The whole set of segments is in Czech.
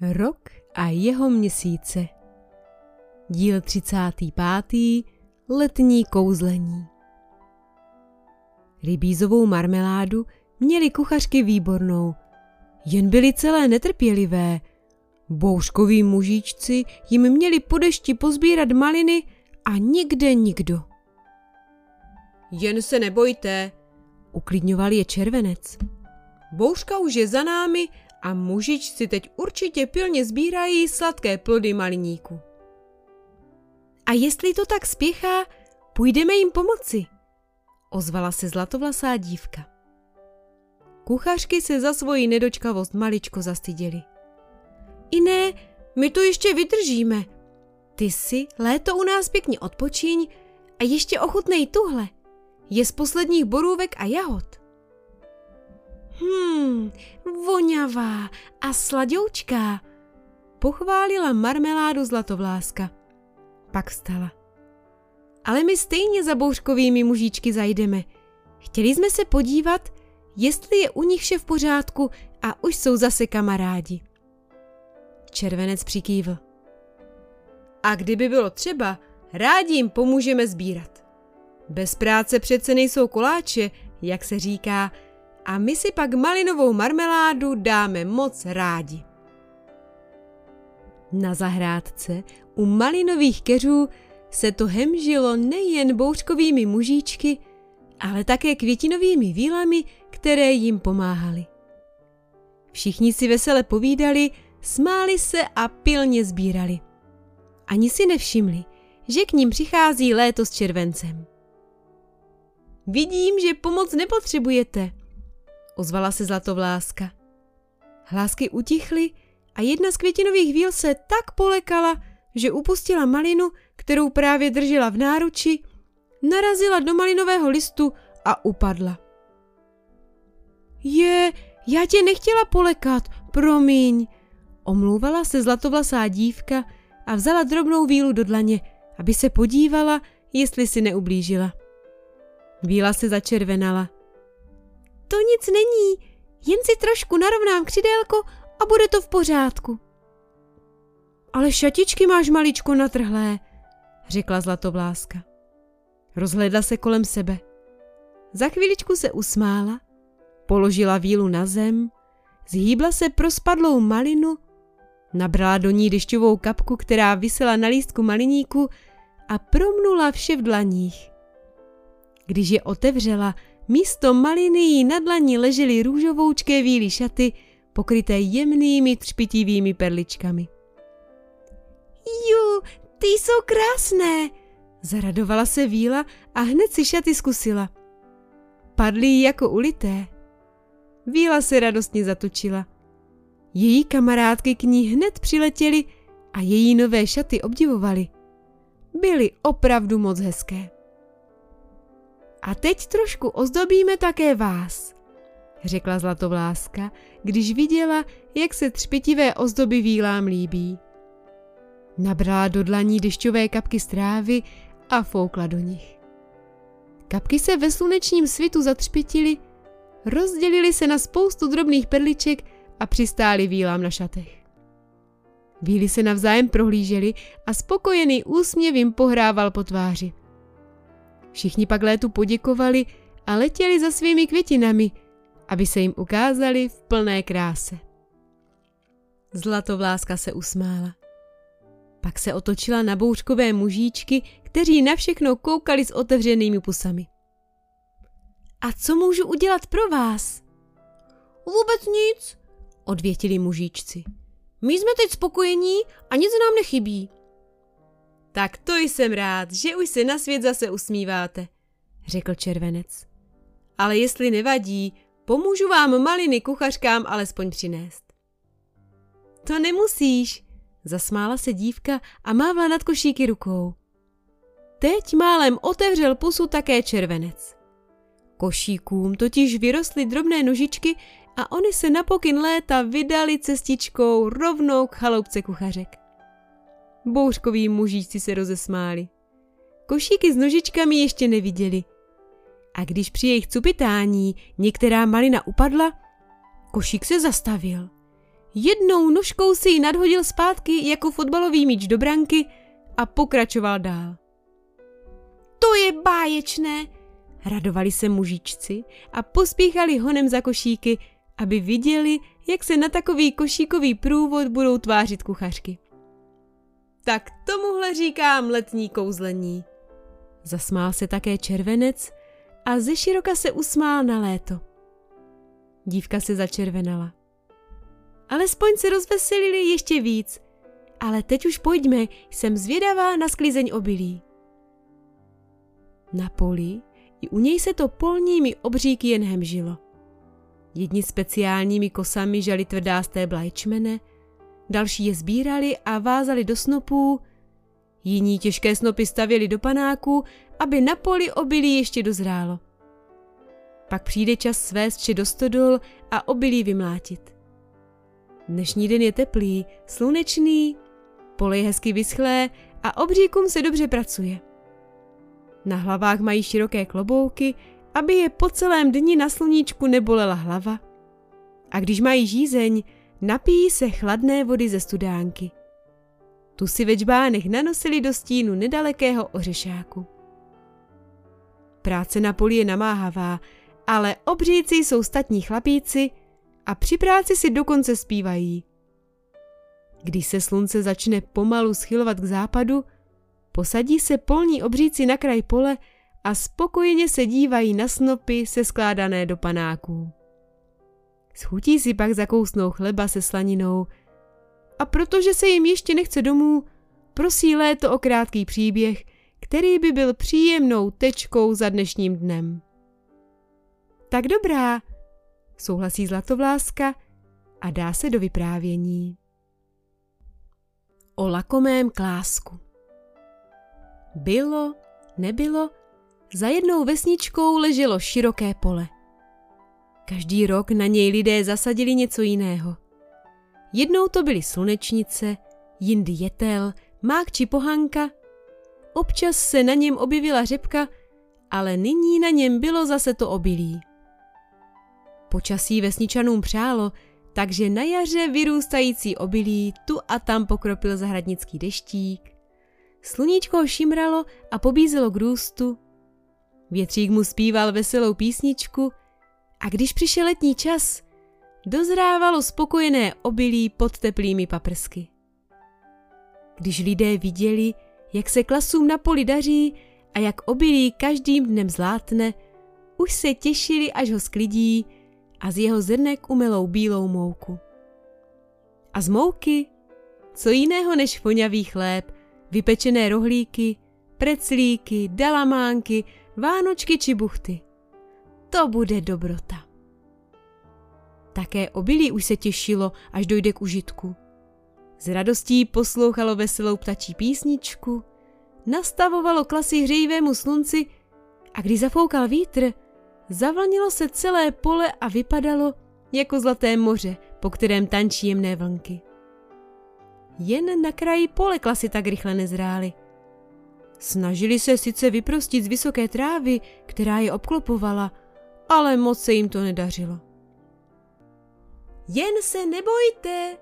Rok a jeho měsíce. Díl 35. Letní kouzlení. Rybízovou marmeládu měli kuchařky výbornou, jen byly celé netrpělivé. Bouřkoví mužičci jim měli po dešti pozbírat maliny a nikde nikdo. Jen se nebojte, uklidňoval je červenec. Bouřka už je za námi a mužičci teď určitě pilně sbírají sladké plody maliníku. A jestli to tak spěchá, půjdeme jim pomoci, ozvala se zlatovlasá dívka. Kuchařky se za svoji nedočkavost maličko zastyděli. I ne, my to ještě vydržíme. Ty si léto u nás pěkně odpočiň a ještě ochutnej tuhle. Je z posledních borůvek a jahod. Hmm, voňavá a sladoučká, pochválila marmeládu zlatovláska. Pak vstala. Ale my stejně za bouřkovými mužičky zajdeme. Chtěli jsme se podívat, jestli je u nich vše v pořádku a už jsou zase kamarádi. Červenec přikývl. A kdyby bylo třeba, rádi jim pomůžeme sbírat. Bez práce přece nejsou koláče, jak se říká, a my si pak malinovou marmeládu dáme moc rádi. Na zahrádce u malinových keřů se to hemžilo nejen bouřkovými mužíčky, ale také květinovými vílami, které jim pomáhaly. Všichni si vesele povídali, smáli se a pilně sbírali. Ani si nevšimli, že k ním přichází léto s červencem. Vidím, že pomoc nepotřebujete, ozvala se zlatovláska. Hlásky utichly a jedna z květinových víl se tak polekala, že upustila malinu, kterou právě držela v náruči, narazila do malinového listu a upadla. Je, já tě nechtěla polekat, promiň, omlouvala se zlatovlasá dívka a vzala drobnou vílu do dlaně, aby se podívala, jestli si neublížila. Víla se začervenala. To nic není, jen si trošku narovnám křidélko a bude to v pořádku. Ale šatičky máš maličko natrhlé, řekla zlatovláska. Rozhledla se kolem sebe. Za chvíličku se usmála, položila vílu na zem, zhýbla se pro spadlou malinu, nabrala do ní dešťovou kapku, která visela na lístku maliníku a promnula vše v dlaních. Když je otevřela, místo maliny jí na dlaní ležely růžovoučké víly šaty, pokryté jemnými třpitivými perličkami. Ju, ty jsou krásné, zaradovala se víla a hned si šaty zkusila. Padly jí jako ulité. Víla se radostně zatočila. Její kamarádky k ní hned přiletěly a její nové šaty obdivovali. Byly opravdu moc hezké. A teď trošku ozdobíme také vás, řekla Zlatovláska, když viděla, jak se třpitivé ozdoby vílám líbí. Nabrala do dlaní dešťové kapky z trávy a foukla do nich. Kapky se ve slunečním svitu zatřpitily, rozdělily se na spoustu drobných perliček a přistály vílám na šatech. Víly se navzájem prohlížely a spokojený úsměv jim pohrával po tváři. Všichni pak létu poděkovali a letěli za svými květinami, aby se jim ukázali v plné kráse. Zlatovláska se usmála. Pak se otočila na bouřkové mužíčky, kteří na všechno koukali s otevřenými pusami. A co můžu udělat pro vás? Vůbec nic, odvětili mužíčci. My jsme teď spokojení a nic nám nechybí. Tak to jsem rád, že už se na svět zase usmíváte, řekl červenec. Ale jestli nevadí, pomůžu vám maliny kuchařkám alespoň přinést. To nemusíš, zasmála se dívka a mávla nad košíky rukou. Teď málem otevřel pusu také červenec. Košíkům totiž vyrostly drobné nožičky a oni se na pokyn léta vydali cestičkou rovnou k chaloupce kuchařek. Bouřkoví mužíci se rozesmáli. Košíky s nožičkami ještě neviděli. A když při jejich cupitání některá malina upadla, košík se zastavil. Jednou nožkou si ji nadhodil zpátky jako fotbalový míč do branky a pokračoval dál. To je báječné, radovali se mužičci a pospíchali honem za košíky, aby viděli, jak se na takový košíkový průvod budou tvářit kuchařky. Tak tomuhle říkám letní kouzlení. Zasmál se také červenec a ze široka se usmál na léto. Dívka se začervenala. Alespoň se rozveselili ještě víc, ale teď už pojďme, jsem zvědavá na sklizeň obilí. Na poli i u něj se to polními obříky jen hemžilo. Jedni speciálními kosami žali tvrdá stébla ječmene, další je sbírali a vázali do snopů, jiní těžké snopy stavěli do panáků, aby na poli obilí ještě dozrálo. Pak přijde čas svést vše do stodol a obilí vymlátit. Dnešní den je teplý, slunečný, pole je hezky vyschlé a obříkům se dobře pracuje. Na hlavách mají široké klobouky, aby je po celém dni na sluníčku nebolela hlava. A když mají žízeň, napijí se chladné vody ze studánky. Tu si ve čbánech nanosili do stínu nedalekého ořešáku. Práce na poli je namáhavá, ale obříci jsou statní chlapíci a při práci si dokonce zpívají. Když se slunce začne pomalu schylovat k západu, posadí se polní obříci na kraj pole a spokojeně se dívají na snopy se skládané do panáků. Schutí si pak zakousnou chleba se slaninou a protože se jim ještě nechce domů, prosí léto o krátký příběh, který by byl příjemnou tečkou za dnešním dnem. Tak dobrá, souhlasí Zlatovláska a dá se do vyprávění. O lakomém klásku. Bylo, nebylo, za jednou vesničkou leželo široké pole. Každý rok na něj lidé zasadili něco jiného. Jednou to byly slunečnice, jindy jetel, mák či pohanka. Občas se na něm objevila řepka, ale nyní na něm bylo zase to obilí. Počasí vesničanům přálo, takže na jaře vyrůstající obilí tu a tam pokropil zahradnický deštík. Sluníčko ho šimralo a pobízelo k růstu. Větřík mu zpíval veselou písničku a když přišel letní čas, dozrávalo spokojené obilí pod teplými paprsky. Když lidé viděli, jak se klasům na poli daří a jak obilí každým dnem zlátne, už se těšili, až ho sklidí a z jeho zrnek umelou bílou mouku. A z mouky? Co jiného než voňavý chléb, vypečené rohlíky, preclíky, dalamánky, vánočky či buchty. To bude dobrota. Také obilí už se těšilo, až dojde k užitku. Z radostí poslouchalo veselou ptačí písničku, nastavovalo klasy hřejivému slunci a když zafoukal vítr, Zavlnilo se celé pole a vypadalo jako zlaté moře, po kterém tančí jemné vlnky. Jen na kraji pole klasy tak rychle nezrály. Snažili se sice vyprostit z vysoké trávy, která je obklopovala, ale moc se jim to nedařilo. Jen se nebojte,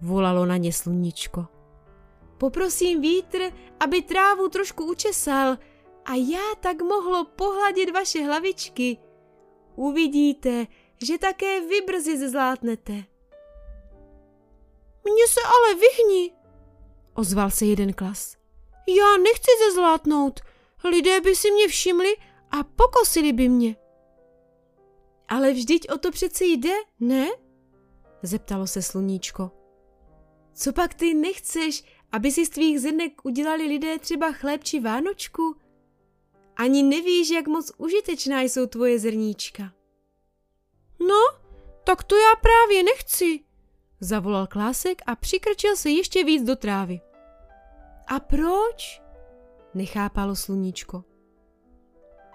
volalo na ně sluníčko. Poprosím vítr, aby trávu trošku učesal, a já tak mohlo pohladit vaše hlavičky. Uvidíte, že také vy brzy zezlátnete. Mně se ale vyhni, ozval se jeden klas. Já nechci zezlátnout, lidé by si mě všimli a pokosili by mě. Ale vždyť o to přeci jde, ne? Zeptalo se sluníčko. Co pak ty nechceš, aby si z tvých zrnek udělali lidé třeba chléb či vánočku? Ani nevíš, jak moc užitečná jsou tvoje zrníčka. No, tak to já právě nechci, zavolal Klásek a přikrčil se ještě víc do trávy. A proč? Nechápalo sluníčko.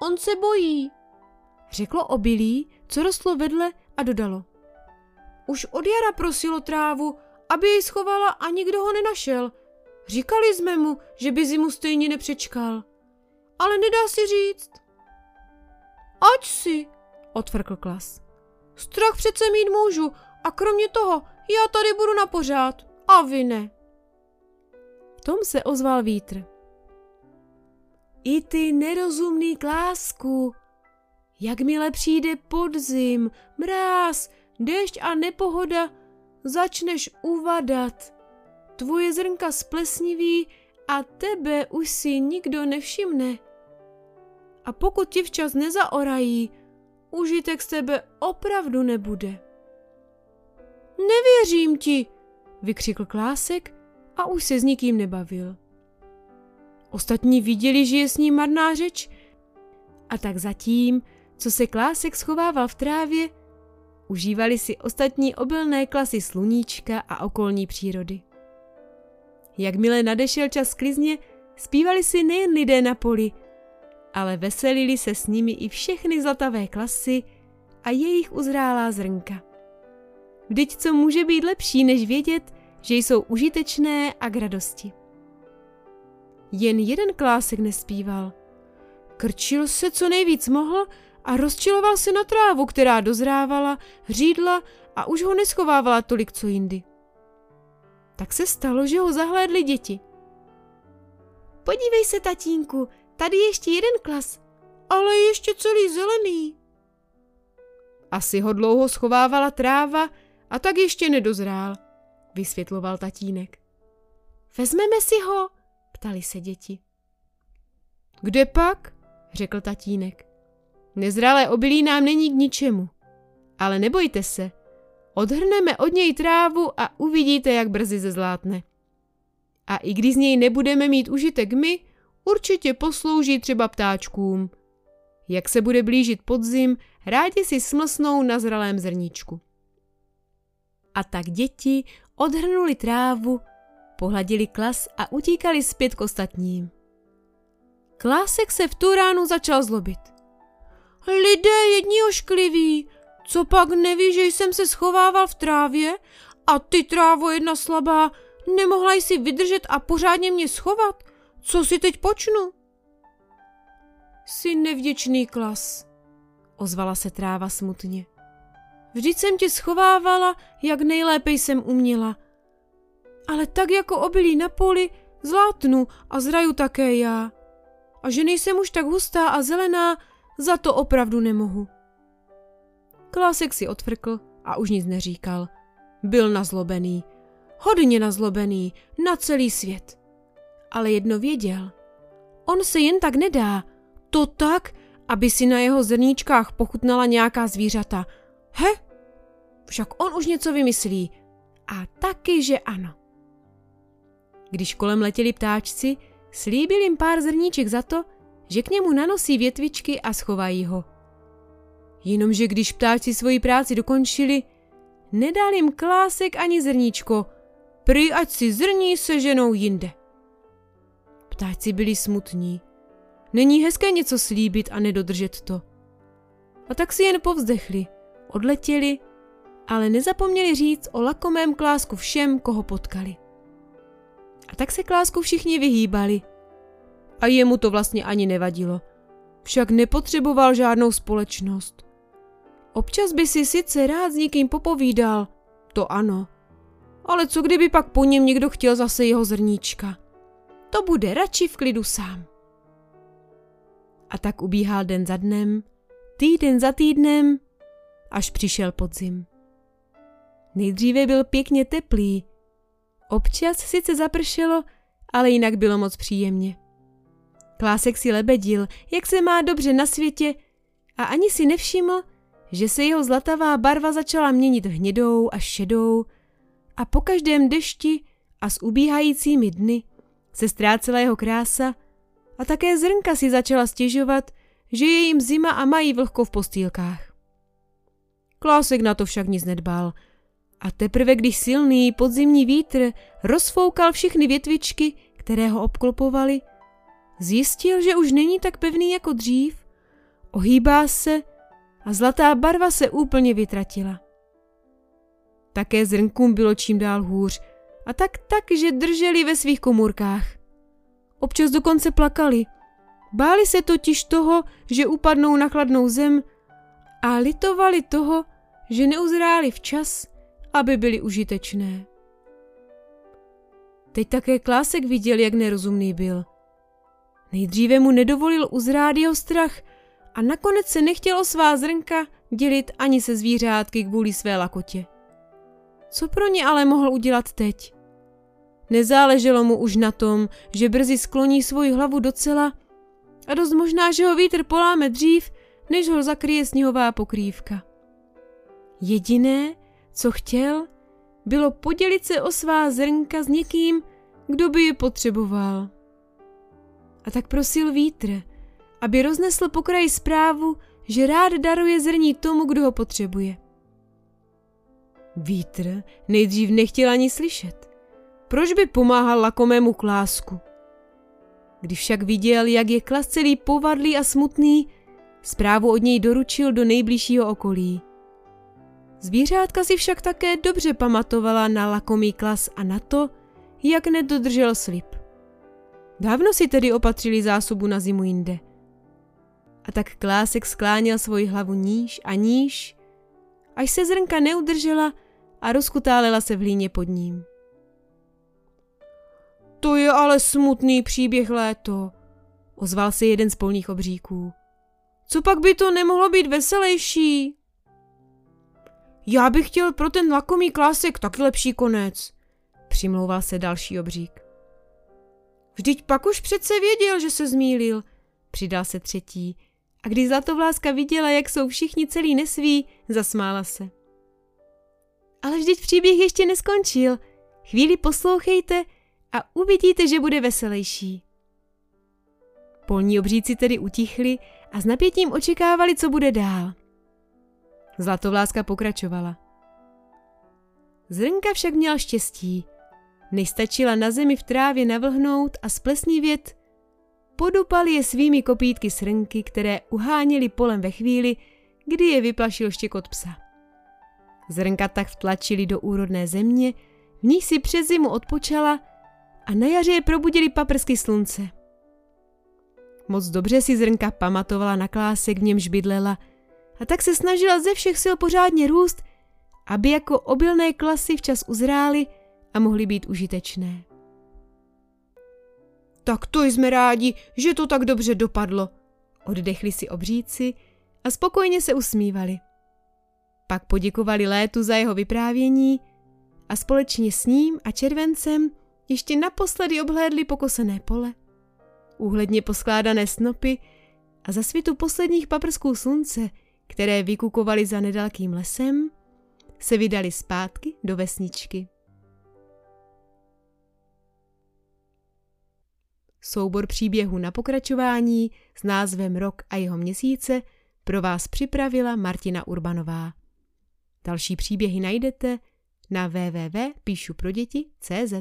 On se bojí, řeklo obilí, co rostlo vedle a dodalo. Už od jara prosilo trávu, aby jej schovala a nikdo ho nenašel. Říkali jsme mu, že by zimu stejně nepřečkal ale nedá si říct. Ať si, otvrkl klas. Strach přece mít můžu a kromě toho, Já tady budu na pořád a vy ne. V tom se ozval vítr. I ty nerozumný klásku, jakmile přijde podzim, mráz, déšť a nepohoda, začneš uvadat. Tvoje zrnka splesniví a tebe už si nikdo nevšimne. A pokud ti včas nezaorají, užitek z tebe opravdu nebude. Nevěřím ti, vykřikl Klásek a už se s nikým nebavil. Ostatní viděli, že je s ním marná řeč a tak zatím, co se Klásek schovával v trávě, užívali si ostatní obilné klasy sluníčka a okolní přírody. Jakmile nadešel čas klizně, zpívali si nejen lidé na poli, ale veselili se s nimi i všechny zlatavé klasy a jejich uzrálá zrnka. Vždyť co může být lepší, než vědět, že jsou užitečné a k radosti. Jen jeden klásek nespíval. Krčil se co nejvíc mohl a rozčiloval se na trávu, která dozrávala, hřídla a už ho neschovávala tolik co jindy. Tak se stalo, že ho zahlédli děti. Podívej se, tatínku, tady ještě jeden klas, ale ještě celý zelený. Asi ho dlouho schovávala tráva a tak ještě nedozrál, vysvětloval tatínek. Vezmeme si ho, ptali se děti. Kde pak? řekl tatínek. Nezralé obilí nám není k ničemu. Ale nebojte se, odhrneme od něj trávu a uvidíte, jak brzy zezlátne. A i když z něj nebudeme mít užitek my, určitě poslouží třeba ptáčkům. Jak se bude blížit podzim, rádi si smlsnou na zralém zrníčku. A tak děti odhrnuli trávu, pohladili klas a utíkali zpět k ostatním. Klásek se v tu ránu začal zlobit. Lidé jedni oškliví, co pak neví, že jsem se schovával v trávě a ty trávo jedna slabá, nemohla jsi vydržet a pořádně mě schovat? Co si teď počnu? Jsi nevděčný klas, ozvala se tráva smutně. Vždyť jsem tě schovávala, jak nejlépe jsem uměla. Ale tak jako obilí na poli, zlátnu a zraju také já. A že nejsem už tak hustá a zelená, za to opravdu nemohu. Klásek si odfrkl a už nic neříkal. Byl nazlobený. Hodně nazlobený na celý svět. Ale jedno věděl. On se jen tak nedá. To tak, aby si na jeho zrníčkách pochutnala nějaká zvířata. He? Však on už něco vymyslí. A taky, že ano. Když kolem letěli ptáčci, slíbil jim pár zrníček za to, že k němu nanosí větvičky a schovají ho. Jenomže když ptáci svoji práci dokončili, nedal jim klásek ani zrníčko, prý ať si zrní seženou jinde. Ptáci byli smutní. Není hezké něco slíbit a nedodržet to. A tak si jen povzdechli, odletěli, ale nezapomněli říct o lakomém klásku všem, koho potkali. A tak se klásku všichni vyhýbali – a jemu to vlastně ani nevadilo. Však nepotřeboval žádnou společnost. Občas by si sice rád s někým popovídal, to ano. Ale co kdyby pak po něm někdo chtěl zase jeho zrníčka? To bude radši v klidu sám. A tak ubíhal den za dnem, týden za týdnem, až přišel podzim. Nejdříve byl pěkně teplý. Občas sice zapršelo, ale jinak bylo moc příjemně. Klásek si lebedil, jak se má dobře na světě a ani si nevšiml, že se jeho zlatavá barva začala měnit hnědou a šedou a po každém dešti a s ubíhajícími dny se ztrácela jeho krása a také zrnka si začala stěžovat, že je jim zima a mají vlhko v postýlkách. Klásek na to však nic nedbal a teprve když silný podzimní vítr rozfoukal všechny větvičky, které ho obklopovaly, Zjistil, že už není tak pevný jako dřív, ohýbá se a zlatá barva se úplně vytratila. Také zrnkům bylo čím dál hůř a tak tak, že drželi ve svých komůrkách. Občas dokonce plakali. Báli se totiž toho, že upadnou na chladnou zem a litovali toho, že neuzráli včas aby byly užitečné. Teď také Klásek viděl, jak nerozumný byl. Nejdříve mu nedovolil uzrát jeho strach a nakonec se nechtěl o svá zrnka dělit ani se zvířátky kvůli své lakotě. Co pro ně ale mohl udělat teď? Nezáleželo mu už na tom, že brzy skloní svoji hlavu docela a dost možná, že ho vítr poláme dřív, než ho zakryje sněhová pokrývka. Jediné, co chtěl, bylo podělit se o svá zrnka s někým, kdo by je potřeboval. A tak prosil vítr, aby roznesl po kraji zprávu, že rád daruje zrní tomu, kdo ho potřebuje. Vítr nejdřív nechtěl ani slyšet. Proč by pomáhal lakomému klásku? Když však viděl, jak je klas celý povadlý a smutný, zprávu od něj doručil do nejbližšího okolí. Zvířátka si však také dobře pamatovala na lakomý klas a na to, jak nedodržel slib. Dávno si tedy opatřili zásobu na zimu jinde. A tak klásek skláněl svoji hlavu níž a níž, až se zrnka neudržela a rozkutálela se v hlíně pod ním. To je ale smutný příběh léto, ozval se jeden z polních obříků. Co pak by to nemohlo být veselější? Já bych chtěl pro ten lakomý klásek taky lepší konec, přimlouval se další obřík. Vždyť pak už přece věděl, že se zmílil, přidal se třetí. A když Zlatovláska viděla, jak jsou všichni celý nesví, zasmála se. Ale vždyť příběh ještě neskončil. Chvíli poslouchejte a uvidíte, že bude veselější. Polní obříci tedy utichli a s napětím očekávali, co bude dál. Zlatovláska pokračovala. Zrnka však měla štěstí. Nejstačila na zemi v trávě navlhnout a splesnivět, podupali je svými kopítky srnky, které uháněly polem ve chvíli, kdy je vyplašil štěkot psa. Zrnka tak vtlačili do úrodné země, v ní si přes zimu odpočala a na jaře je probudili paprsky slunce. Moc dobře si zrnka pamatovala na klásek, v němž bydlela, a tak se snažila ze všech sil pořádně růst, aby jako obilné klasy včas uzrály a mohly být užitečné. Tak to jsme rádi, že to tak dobře dopadlo, oddechli si obříci a spokojně se usmívali. Pak poděkovali létu za jeho vyprávění a společně s ním a červencem ještě naposledy obhlédli pokosené pole, úhledně poskládané snopy a za svitu posledních paprsků slunce, které vykukovaly za nedalkým lesem, se vydali zpátky do vesničky. Soubor příběhů na pokračování s názvem Rok a jeho měsíce pro vás připravila Martina Urbanová. Další příběhy najdete na www.píšuproděti.cz.